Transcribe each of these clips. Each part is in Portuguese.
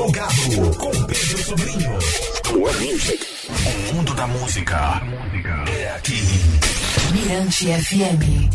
Plugado com Pedro Sobrinho. O mundo da música é aqui. Mirante FM.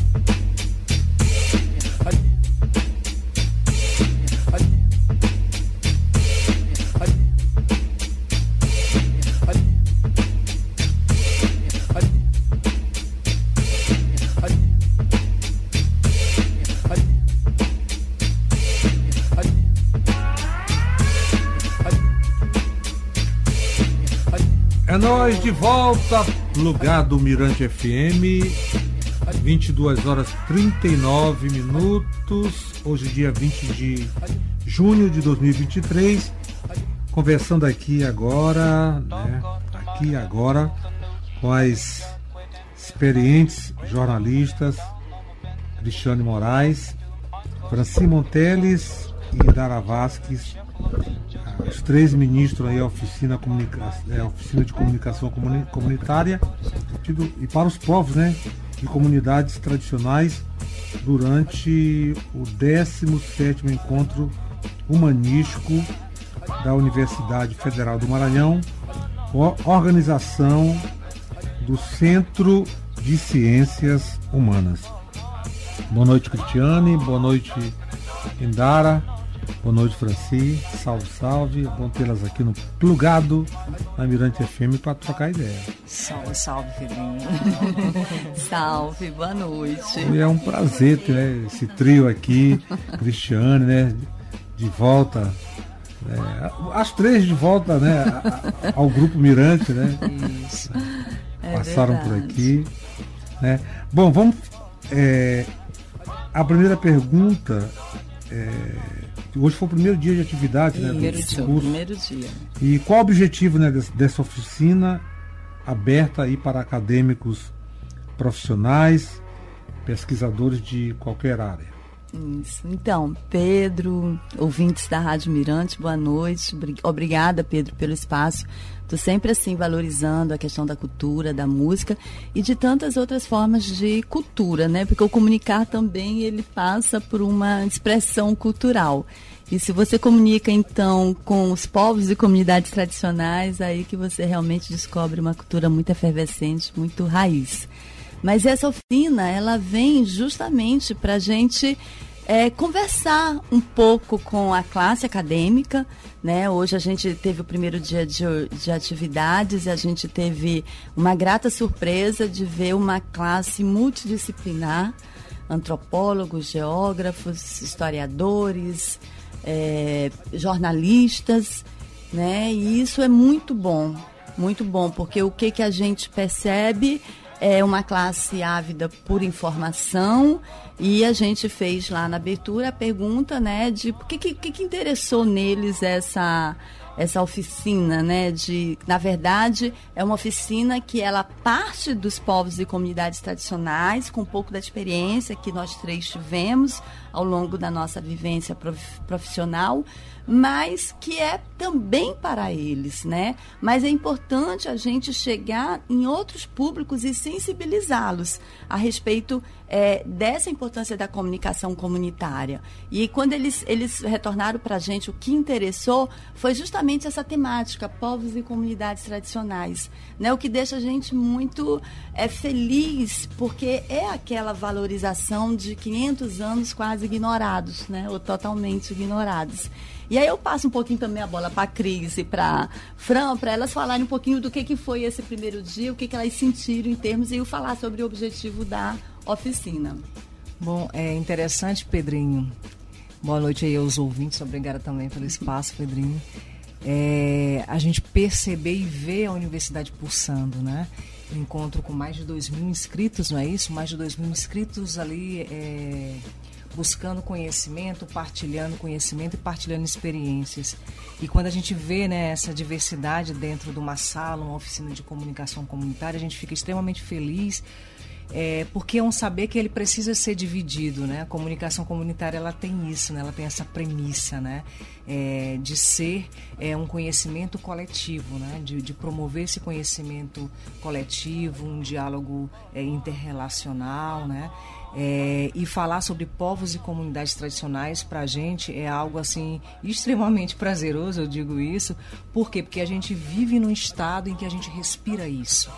Nós de volta, plugado Mirante FM, 22 horas 39 minutos, hoje dia 20 de junho de 2023, conversando aqui agora, né, aqui agora, com as experientes jornalistas Cristiane Moraes, Francine Monteles e Dara Vasques, os três ministros aí, a oficina, é, a oficina de comunicação comuni comunitária e para os povos, né, e comunidades tradicionais durante o 17º encontro humanístico da Universidade Federal do Maranhão, organização do Centro de Ciências Humanas. Boa noite, Cristiane. Boa noite, Indara. Boa noite, Franci. Salve, salve. Bom tê-las aqui no Plugado, na Mirante FM, para trocar ideia. Salve, salve, Pedrinho. salve, boa noite. E é um prazer ter né, esse trio aqui, Cristiane, né? De volta. É, as três de volta, né? Ao grupo Mirante, né? Isso. Passaram é por aqui. Né? Bom, vamos. É, a primeira pergunta. É, Hoje foi o primeiro dia de atividade, né? Primeiro dia, primeiro dia. E qual o objetivo né, dessa oficina aberta aí para acadêmicos profissionais, pesquisadores de qualquer área? Isso. Então, Pedro, ouvintes da Rádio Mirante, boa noite. Obrigada, Pedro, pelo espaço. Estou sempre assim valorizando a questão da cultura, da música e de tantas outras formas de cultura, né? Porque o comunicar também ele passa por uma expressão cultural. E se você comunica então com os povos e comunidades tradicionais, aí que você realmente descobre uma cultura muito efervescente, muito raiz. Mas essa oficina, ela vem justamente para a gente é, conversar um pouco com a classe acadêmica. Né? Hoje a gente teve o primeiro dia de, de atividades e a gente teve uma grata surpresa de ver uma classe multidisciplinar, antropólogos, geógrafos, historiadores, é, jornalistas, né? E isso é muito bom, muito bom, porque o que, que a gente percebe é uma classe ávida por informação e a gente fez lá na abertura a pergunta, né, de por que, que, que interessou neles essa essa oficina, né, de, na verdade, é uma oficina que ela parte dos povos e comunidades tradicionais, com um pouco da experiência que nós três tivemos ao longo da nossa vivência profissional, mas que é também para eles, né? Mas é importante a gente chegar em outros públicos e sensibilizá-los a respeito é, dessa importância da comunicação comunitária. E quando eles, eles retornaram para a gente, o que interessou foi justamente essa temática, povos e comunidades tradicionais, né? O que deixa a gente muito é, feliz, porque é aquela valorização de 500 anos quase ignorados, né? Ou totalmente ignorados. E aí eu passo um pouquinho também a bola para a Cris e para Fran, para elas falarem um pouquinho do que, que foi esse primeiro dia, o que, que elas sentiram em termos e eu falar sobre o objetivo da oficina. Bom, é interessante, Pedrinho. Boa noite aí aos ouvintes, obrigada também pelo espaço, Pedrinho. É, a gente perceber e ver a universidade pulsando, né? Encontro com mais de 2 mil inscritos, não é isso? Mais de 2 mil inscritos ali é, buscando conhecimento, partilhando conhecimento e partilhando experiências. E quando a gente vê né, essa diversidade dentro de uma sala, uma oficina de comunicação comunitária, a gente fica extremamente feliz. É, porque é um saber que ele precisa ser dividido, né? A comunicação comunitária ela tem isso, né? Ela tem essa premissa, né? É, de ser é, um conhecimento coletivo, né? De, de, promover esse conhecimento coletivo, um diálogo é, interrelacional, né? É, e falar sobre povos e comunidades tradicionais para a gente é algo assim extremamente prazeroso, eu digo isso. Por quê? Porque a gente vive num estado em que a gente respira isso.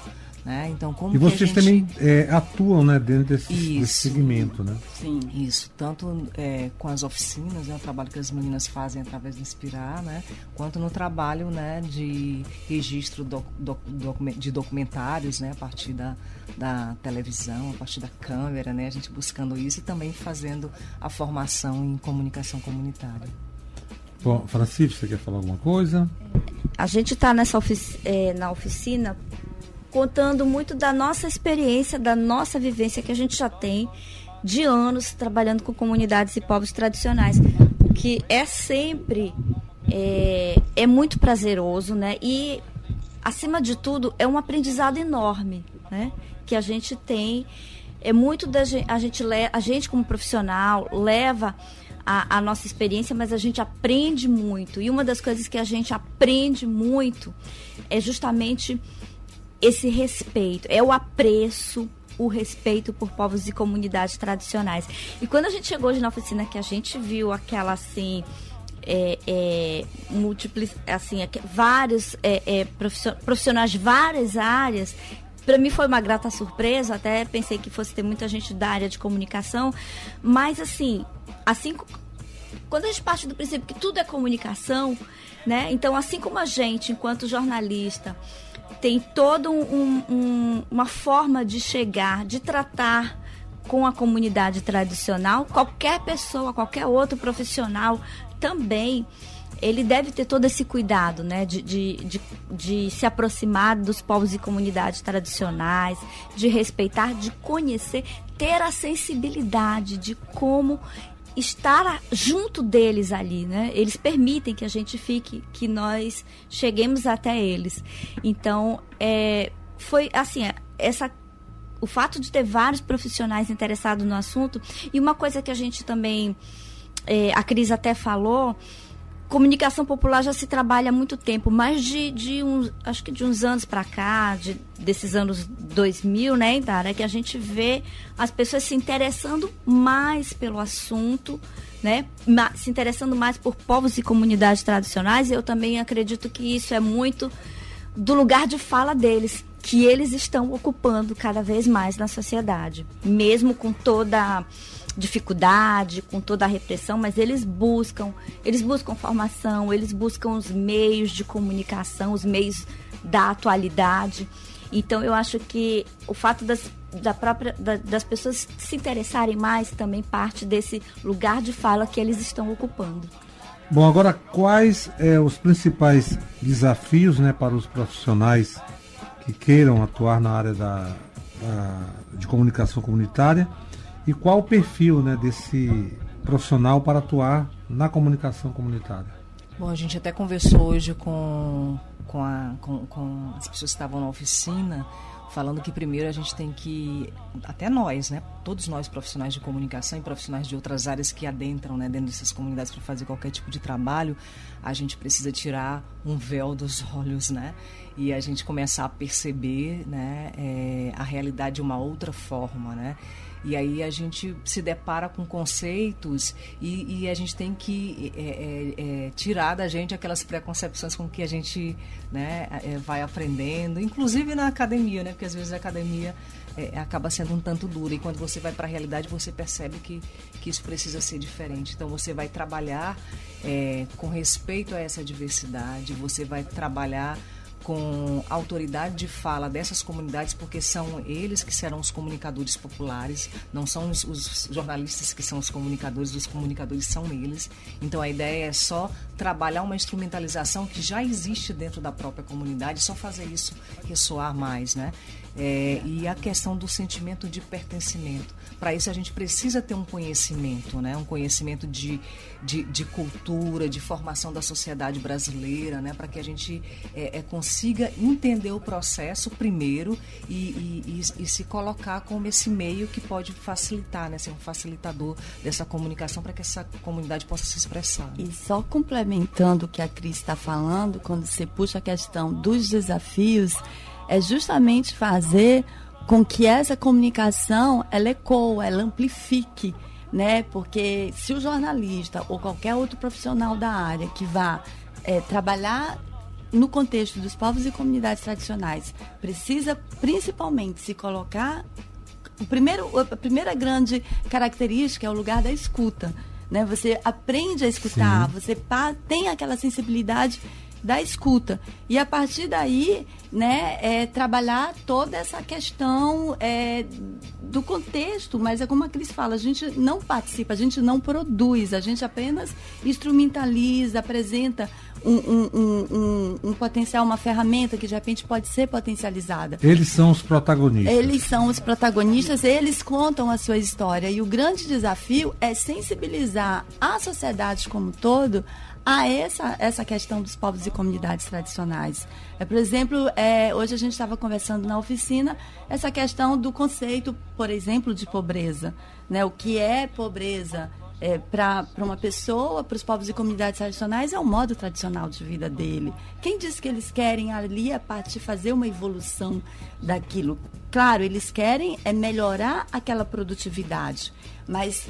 Né? Então, como e vocês gente... também é, atuam né, dentro desse, desse, segmento, né? Sim. Isso, tanto é, com as oficinas, né, o trabalho que as meninas fazem através do Inspirar, né, quanto no trabalho né, de registro do, do, de documentários né, a partir da, da televisão, a partir da câmera, né, a gente buscando isso e também fazendo a formação em comunicação comunitária. Bom, Francisco, você quer falar alguma coisa? A gente está nessa ofici é, na oficina contando muito da nossa experiência, da nossa vivência que a gente já tem de anos trabalhando com comunidades e povos tradicionais, o que é sempre é, é muito prazeroso, né? E acima de tudo é um aprendizado enorme, né? Que a gente tem é muito da gente, a gente a gente como profissional leva a, a, nossa experiência, mas a gente aprende muito. E uma das coisas que a gente aprende muito é justamente esse respeito, é o apreço, o respeito por povos e comunidades tradicionais. E quando a gente chegou hoje na oficina que a gente viu aquela assim é, é, múltiplos, assim, vários é, é profissionais de várias áreas. Para mim foi uma grata surpresa, até pensei que fosse ter muita gente da área de comunicação, mas assim, assim quando a gente parte do princípio que tudo é comunicação, né? Então, assim como a gente, enquanto jornalista, tem toda um, um, uma forma de chegar, de tratar com a comunidade tradicional, qualquer pessoa, qualquer outro profissional também ele deve ter todo esse cuidado, né, de, de, de, de, se aproximar dos povos e comunidades tradicionais, de respeitar, de conhecer, ter a sensibilidade de como estar junto deles ali, né? Eles permitem que a gente fique, que nós cheguemos até eles. Então, é, foi assim, é, essa o fato de ter vários profissionais interessados no assunto e uma coisa que a gente também é, a Cris até falou comunicação popular já se trabalha há muito tempo, mais de, de uns, acho que de uns anos para cá, de, desses anos 2000, né, Dara, que a gente vê as pessoas se interessando mais pelo assunto, né, se interessando mais por povos e comunidades tradicionais, eu também acredito que isso é muito do lugar de fala deles, que eles estão ocupando cada vez mais na sociedade, mesmo com toda dificuldade, com toda a repressão, mas eles buscam, eles buscam formação, eles buscam os meios de comunicação, os meios da atualidade. Então eu acho que o fato das, da própria, da, das pessoas se interessarem mais também parte desse lugar de fala que eles estão ocupando. Bom, agora quais é, os principais desafios né, para os profissionais que queiram atuar na área da, da de comunicação comunitária e qual o perfil né, desse profissional para atuar na comunicação comunitária? Bom, a gente até conversou hoje com, com, a, com, com as pessoas que estavam na oficina, falando que primeiro a gente tem que, até nós, né, todos nós profissionais de comunicação e profissionais de outras áreas que adentram né, dentro dessas comunidades para fazer qualquer tipo de trabalho, a gente precisa tirar um véu dos olhos, né, e a gente começar a perceber, né, é, a realidade de uma outra forma, né, e aí a gente se depara com conceitos e, e a gente tem que é, é, é, tirar da gente aquelas preconcepções com que a gente né, é, vai aprendendo, inclusive na academia, né? Porque às vezes a academia é, acaba sendo um tanto dura e quando você vai para a realidade você percebe que, que isso precisa ser diferente. Então você vai trabalhar é, com respeito a essa diversidade, você vai trabalhar com autoridade de fala dessas comunidades, porque são eles que serão os comunicadores populares, não são os, os, jornalistas que são os comunicadores, os comunicadores são eles. Então a ideia é só trabalhar uma instrumentalização que já existe dentro da própria comunidade, só fazer isso ressoar mais, né? É, e a questão do sentimento de pertencimento. Para isso a gente precisa ter um conhecimento, né? um conhecimento de, de, de cultura, de formação da sociedade brasileira, né? para que a gente é, é, consiga entender o processo primeiro e, e, e, e, se colocar como esse meio que pode facilitar, né? ser um facilitador dessa comunicação para que essa comunidade possa se expressar. E só complementando o que a Cris está falando, quando você puxa a questão dos desafios, é justamente fazer com que essa comunicação ela ecoa, ela amplifique, né? Porque se o jornalista ou qualquer outro profissional da área que vá é, trabalhar no contexto dos povos e comunidades tradicionais precisa principalmente se colocar o primeiro, a primeira grande característica é o lugar da escuta. Né? Você aprende a escutar, Sim. você tem aquela sensibilidade da escuta. E a partir daí, né, é, trabalhar toda essa questão é, do contexto, mas é como a Cris fala, a gente não participa, a gente não produz, a gente apenas instrumentaliza, apresenta um, um, um, um, potencial, uma ferramenta que de repente pode ser potencializada. Eles são os protagonistas. Eles são os protagonistas, eles contam a sua história. E o grande desafio é sensibilizar a sociedade como um todo a essa, essa questão dos povos e comunidades tradicionais. É, por exemplo, é, hoje a gente estava conversando na oficina essa questão do conceito, por exemplo, de pobreza. Né? O que é pobreza? É, para uma pessoa, para os povos e comunidades tradicionais, é o modo tradicional de vida dele. Quem diz que eles querem ali a parte fazer uma evolução daquilo? Claro, eles querem é melhorar aquela produtividade, mas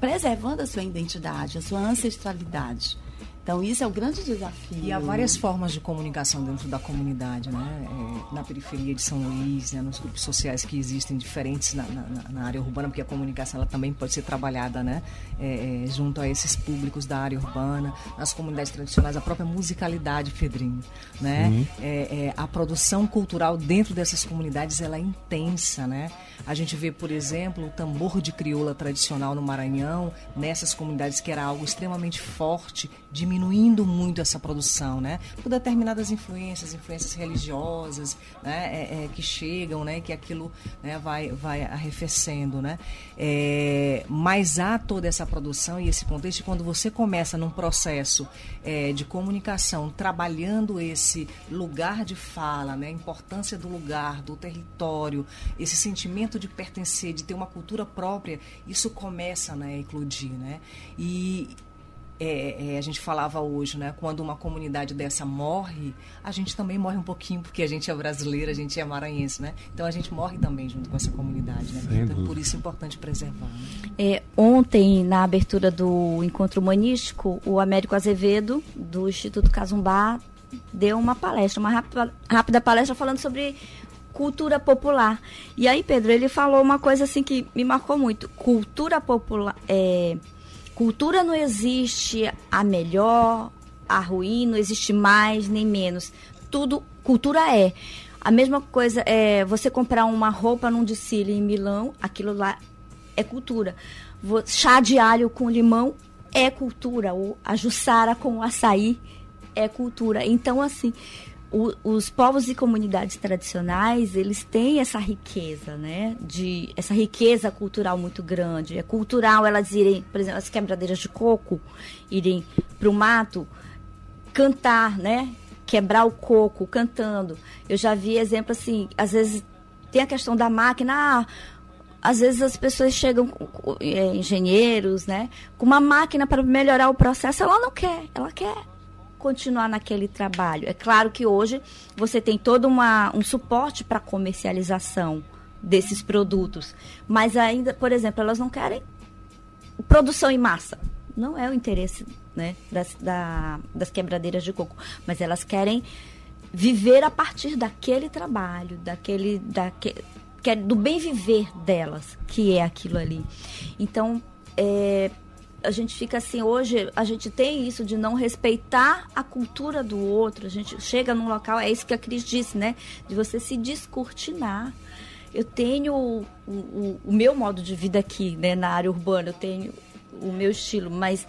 preservando a sua identidade, a sua ancestralidade. Então, isso é o grande desafio. E há várias formas de comunicação dentro da comunidade, né? É, na periferia de São Luís, né? nos grupos sociais que existem diferentes na, na, na, área urbana, porque a comunicação ela também pode ser trabalhada né? É, é, junto a esses públicos da área urbana, nas comunidades tradicionais, a própria musicalidade, Pedrinho. Né? É, é, a produção cultural dentro dessas comunidades ela é intensa. Né? A gente vê, por exemplo, o tambor de crioula tradicional no Maranhão, nessas comunidades que era algo extremamente forte, diminuindo muito essa produção, né? Por determinadas influências, influências religiosas, né? É, é, que chegam, né? Que aquilo né? vai, vai arrefecendo, né? É, mas há toda essa produção e esse contexto, quando você começa num processo é, de comunicação, trabalhando esse lugar de fala, né? A importância do lugar, do território, esse sentimento de pertencer, de ter uma cultura própria, isso começa né, a eclodir, né? E é, é, a gente falava hoje, né? Quando uma comunidade dessa morre, a gente também morre um pouquinho, porque a gente é brasileiro, a gente é maranhense, né? Então a gente morre também junto com essa comunidade, né? Sem então dúvida. por isso é importante preservar. Né? É, ontem, na abertura do encontro humanístico, o Américo Azevedo, do Instituto Casumbá, deu uma palestra, uma rápida, rápida palestra falando sobre cultura popular. E aí, Pedro, ele falou uma coisa assim que me marcou muito. Cultura popular. É, cultura não existe a melhor, a ruim, não existe mais nem menos. Tudo, cultura é. A mesma coisa é você comprar uma roupa num desfile em Milão, aquilo lá é cultura. Chá de alho com limão é cultura. O, a jussara com açaí é cultura. Então, assim, o, os povos e comunidades tradicionais eles têm essa riqueza, né? De essa riqueza cultural muito grande. É cultural elas irem, por exemplo, as quebradeiras de coco irem para o mato cantar, né? Quebrar o coco cantando. Eu já vi exemplo assim, às vezes tem a questão da máquina. Ah, às vezes as pessoas chegam, é, engenheiros, né, com uma máquina para melhorar o processo, ela não quer, ela quer continuar naquele trabalho. É claro que hoje você tem todo uma, um suporte para comercialização desses produtos, mas ainda, por exemplo, elas não querem produção em massa. Não é o interesse né, das, da, das quebradeiras de coco, mas elas querem viver a partir daquele trabalho, daquele, daque, que é do bem viver delas, que é aquilo ali. Então, é, a gente fica assim, hoje a gente tem isso de não respeitar a cultura do outro. A gente chega num local, é isso que a Cris disse, né? De você se descortinar. Eu tenho o, o, o meu modo de vida aqui, né? Na área urbana, eu tenho o meu estilo, mas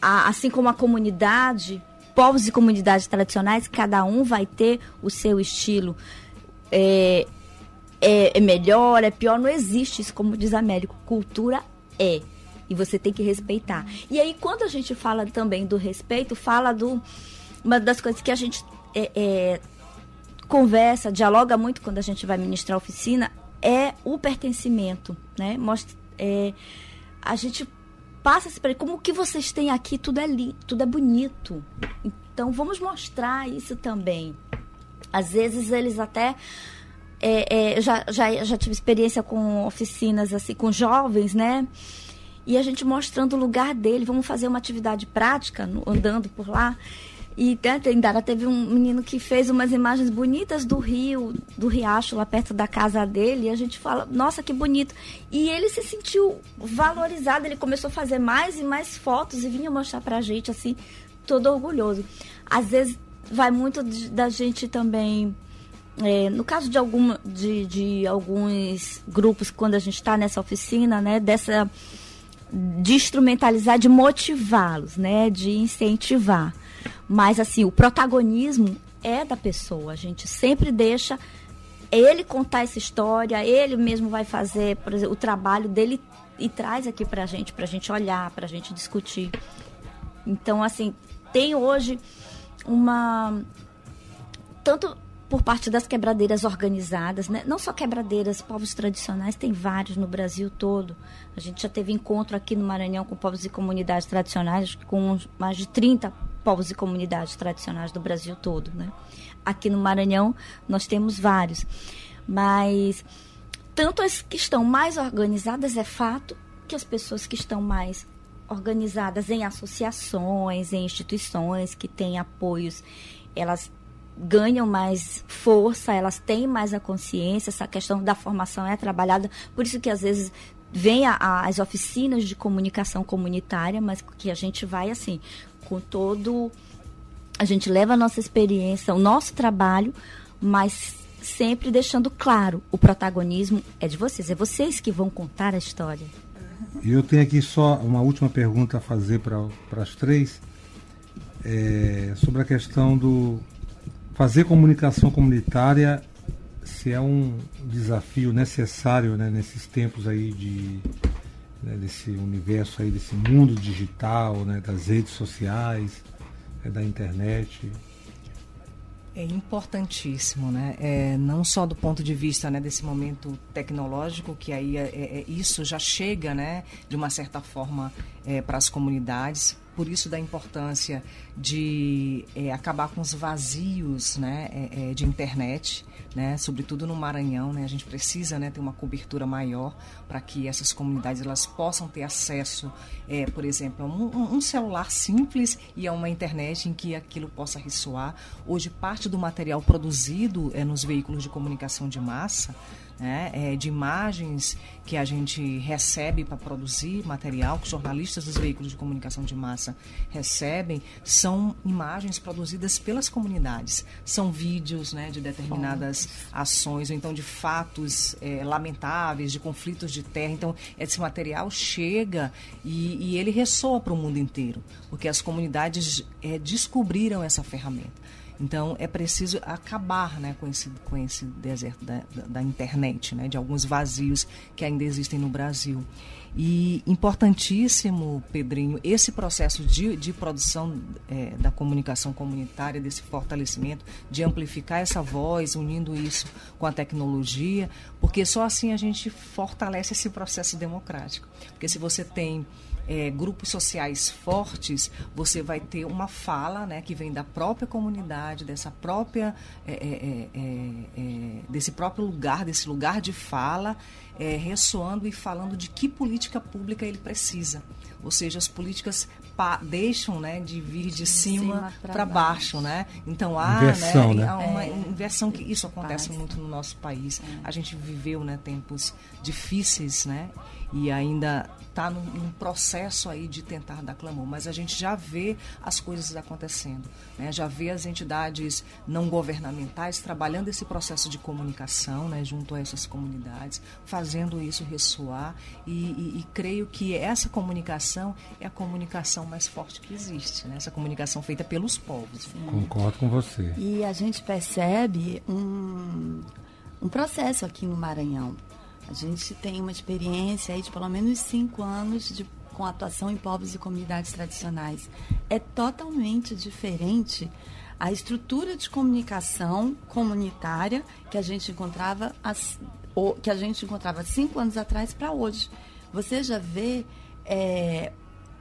a, assim como a comunidade, povos e comunidades tradicionais, cada um vai ter o seu estilo. É, é, é melhor, é pior, não existe isso, como diz Américo. Cultura é e você tem que respeitar. E aí, quando a gente fala também do respeito, fala do. Uma das coisas que a gente é, é, conversa, dialoga muito quando a gente vai ministrar oficina, é o pertencimento. Né? Mostra, é, a gente passa para como que vocês têm aqui, tudo é, li, tudo é bonito. Então, vamos mostrar isso também. Às vezes, eles até é, é, já, já, já tive experiência com oficinas assim, com jovens, né? E a gente mostrando o lugar dele, vamos fazer uma atividade prática, no, andando por lá. E né, ainda teve um menino que fez umas imagens bonitas do rio, do riacho lá perto da casa dele. E a gente fala, nossa, que bonito. E ele se sentiu valorizado, ele começou a fazer mais e mais fotos e vinha mostrar pra gente, assim, todo orgulhoso. Às vezes vai muito de, da gente também. É, no caso de, alguma, de, de alguns grupos, quando a gente está nessa oficina, né, dessa de instrumentalizar, de motivá-los, né, de incentivar. Mas assim, o protagonismo é da pessoa. A gente sempre deixa ele contar essa história, ele mesmo vai fazer, por exemplo, o trabalho dele e traz aqui pra gente, pra gente olhar, pra gente discutir. Então, assim, tem hoje uma tanto por parte das quebradeiras organizadas, né? não só quebradeiras, povos tradicionais, tem vários no Brasil todo. A gente já teve encontro aqui no Maranhão com povos e comunidades tradicionais, com mais de 30 povos e comunidades tradicionais do Brasil todo. Né? Aqui no Maranhão nós temos vários. Mas tanto as que estão mais organizadas, é fato que as pessoas que estão mais organizadas em associações, em instituições que têm apoios, elas ganham mais força, elas têm mais a consciência, essa questão da formação é trabalhada, por isso que às vezes vem a, a, as oficinas de comunicação comunitária, mas que a gente vai assim, com todo a gente leva a nossa experiência, o nosso trabalho, mas sempre deixando claro, o protagonismo é de vocês, é vocês que vão contar a história. E eu tenho aqui só uma última pergunta a fazer para as três, é, sobre a questão do fazer comunicação comunitária se é um desafio necessário né, nesses tempos aí de né, desse universo aí desse mundo digital, né, das redes sociais, é, da internet. É importantíssimo, né? É, não só do ponto de vista né, desse momento tecnológico, que aí é, é, é isso já chega, né, de uma certa forma, é, para as comunidades, por isso da importância de é, acabar com os vazios né, é, é, de internet, né, sobretudo no Maranhão, né, a gente precisa né, ter uma cobertura maior para que essas comunidades elas possam ter acesso, é, por exemplo, a um, um, celular simples e a uma internet em que aquilo possa ressoar. Hoje parte do material produzido é, nos veículos de comunicação de massa né, é, de imagens que a gente recebe para produzir material, que os jornalistas dos veículos de comunicação de massa recebem, são imagens produzidas pelas comunidades. São vídeos né, de determinadas ações, ou então de fatos é, lamentáveis, de conflitos de terra. Então, esse material chega e, e ele ressoa para o mundo inteiro, porque as comunidades é, descobriram essa ferramenta. Então é preciso acabar né, com, esse, com esse deserto da, da, internet, né, de alguns vazios que ainda existem no Brasil. E importantíssimo, Pedrinho, esse processo de, de produção é, da comunicação comunitária, desse fortalecimento, de amplificar essa voz, unindo isso com a tecnologia, porque só assim a gente fortalece esse processo democrático. Porque se você tem é, grupos sociais fortes, você vai ter uma fala né, que vem da própria comunidade, dessa própria, é, é, é, é desse próprio lugar, desse lugar de fala, ressoando e falando de que política pública ele precisa. Ou seja, as políticas deixam né, de vir de, de cima, cima para baixo. baixo. né? Então há, inversão, né, né? há uma inversão que isso acontece muito no nosso país. A gente viveu né, tempos difíceis, né? e ainda está num, num, processo aí de tentar dar clamor, mas a gente já vê as coisas acontecendo, né? já vê as entidades não governamentais trabalhando esse processo de comunicação né, junto a essas comunidades, fazendo isso ressoar e, e, e, creio que essa comunicação é a comunicação mais forte que existe, né? essa comunicação feita pelos povos. Concordo com você. E a gente percebe um, um processo aqui no Maranhão a gente tem uma experiência aí de pelo menos cinco anos de, com atuação em povos e comunidades tradicionais. É totalmente diferente a estrutura de comunicação comunitária que a gente encontrava as, que a gente encontrava cinco anos atrás para hoje. Você já vê é,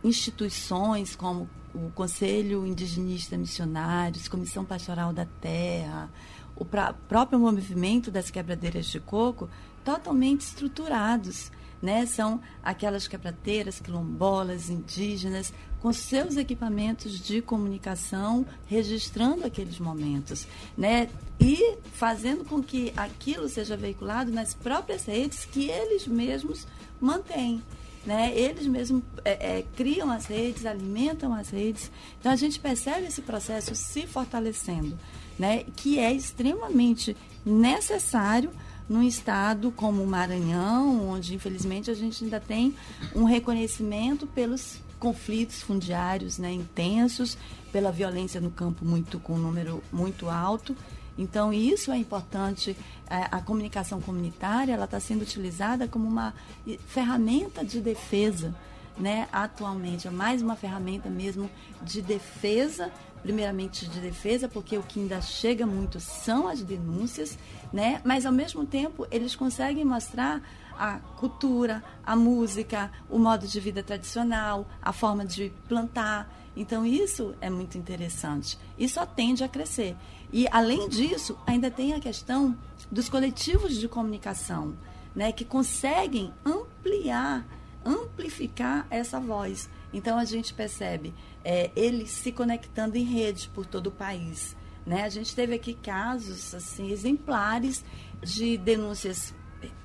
instituições como o Conselho Indigenista Missionários, Comissão Pastoral da Terra, o pra, próprio movimento das quebradeiras de coco, totalmente estruturados. Né? São aquelas quebradeiras quilombolas, indígenas, com seus equipamentos de comunicação, registrando aqueles momentos, né? E fazendo com que aquilo seja veiculado nas próprias redes que eles mesmos mantêm. Né? Eles mesmos é, é, criam as redes, alimentam as redes. Então a gente percebe esse processo se fortalecendo, né? que é extremamente necessário num estado como o Maranhão, onde infelizmente a gente ainda tem um reconhecimento pelos conflitos fundiários né, intensos, pela violência no campo muito com um número muito alto então, isso é importante. É, a comunicação comunitária ela está sendo utilizada como uma ferramenta de defesa, né? Atualmente é mais uma ferramenta mesmo de defesa, primeiramente de defesa, porque o que ainda chega muito são as denúncias, né? Mas ao mesmo tempo eles conseguem mostrar a cultura, a música, o modo de vida tradicional, a forma de plantar. Então, isso é muito interessante. Isso tende a crescer. E, além disso, ainda tem a questão dos coletivos de comunicação, né, que conseguem ampliar, amplificar essa voz. Então, a gente percebe é, eles se conectando em rede por todo o país. Né? A gente teve aqui casos assim exemplares de denúncias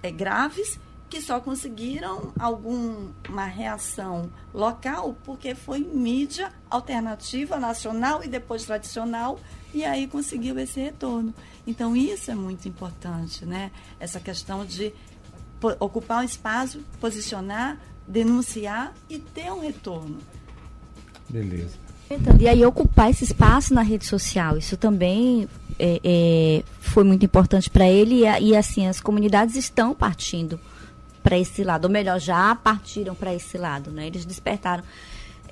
é, graves que só conseguiram alguma reação local porque foi mídia alternativa nacional e depois tradicional e aí conseguiu esse retorno. Então isso é muito importante, né? Essa questão de ocupar um espaço, posicionar, denunciar e ter um retorno. Beleza. E aí ocupar esse espaço na rede social, isso também é, é, foi muito importante para ele e, e assim as comunidades estão partindo para esse lado, ou melhor, já partiram para esse lado, né? Eles despertaram.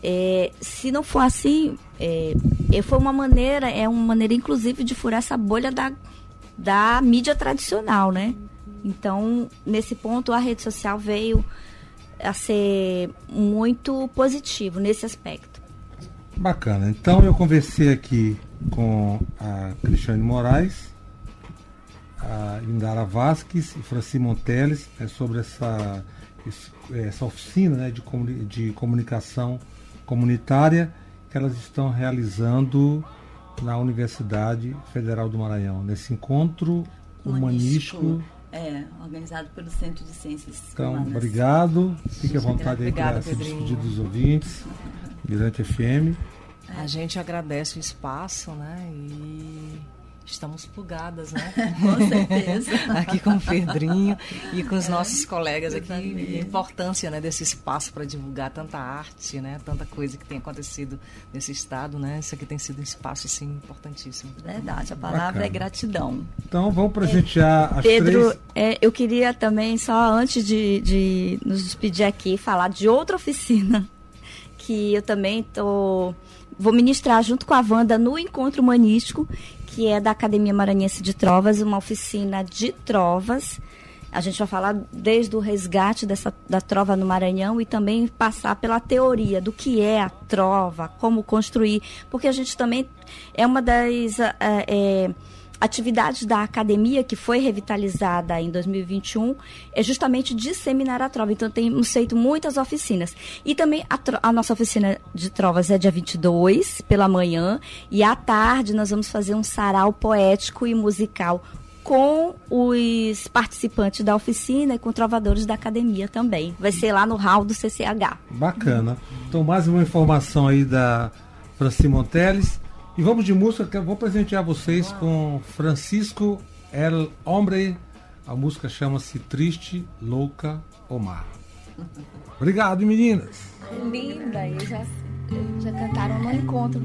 É, se não for assim, é, foi uma maneira, é uma maneira inclusive de furar essa bolha da, da mídia tradicional, né? Então, nesse ponto, a rede social veio a ser muito positivo nesse aspecto. Bacana. Então, eu conversei aqui com a Cristiane Moraes, a Indara Vasques e Franci Monteles é, sobre essa, essa oficina né, de, comuni de comunicação comunitária que elas estão realizando na Universidade Federal do Maranhão, nesse encontro humanístico. humanístico é, organizado pelo Centro de Ciências Então, Humanas. obrigado. Fique à vontade aí para se despedir dos ouvintes. Mirante FM. A gente agradece o espaço, né? E estamos plugadas, né? com certeza. aqui com o Pedrinho e com os é, nossos colegas aqui. A importância né, desse espaço para divulgar tanta arte, né? Tanta coisa que tem acontecido nesse estado, né? Isso aqui tem sido um espaço, assim, importantíssimo. Verdade, a palavra Bacana. é gratidão. Então, vamos presentear é, as Pedro, três... É, eu queria também, só antes de, de nos despedir aqui, falar de outra oficina que eu também tô vou ministrar junto com a Wanda no Encontro Humanístico, que é da Academia Maranhense de Trovas, uma oficina de trovas. A gente vai falar desde o resgate dessa, da trova no Maranhão e também passar pela teoria do que é a trova, como construir, porque a gente também é uma das. É, é, atividades da academia, que foi revitalizada em 2021, é justamente disseminar a trova. Então, temos feito muitas oficinas. E também a, a, nossa oficina de trovas é dia 22, pela manhã, e à tarde nós vamos fazer um sarau poético e musical com os participantes da oficina e com trovadores da academia também. Vai ser lá no hall do CCH. Bacana. Então, mais uma informação aí da Franci Monteles. E vamos de música, eu vou presentear vocês com Francisco El Hombre. A música chama-se Triste, Louca, Omar. Obrigado, meninas. Linda, e já, já cantaram no encontro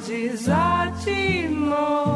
Cidades.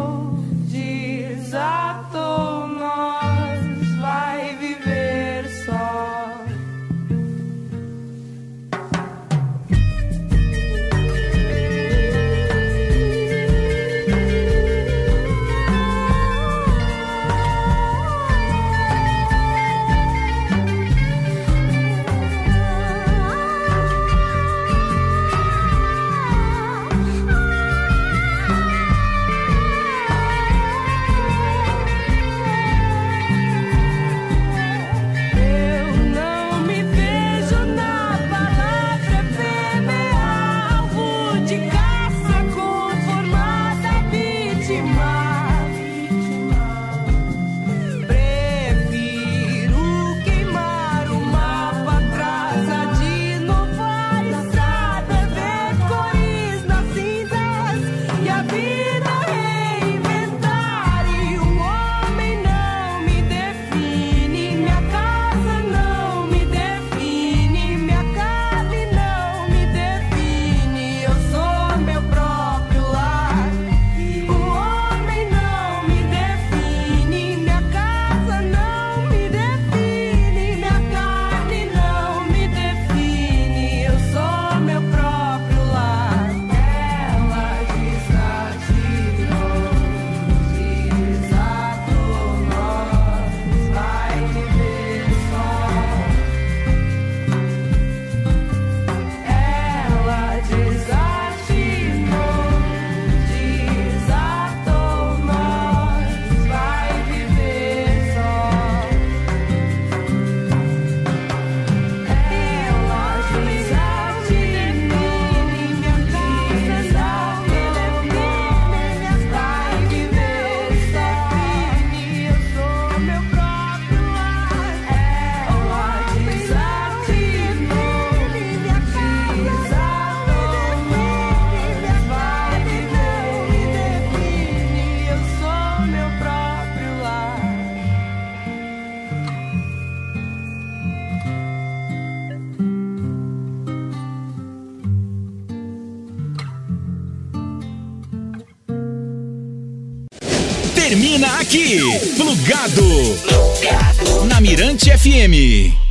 Plugado. Plugado. Na Mirante FM.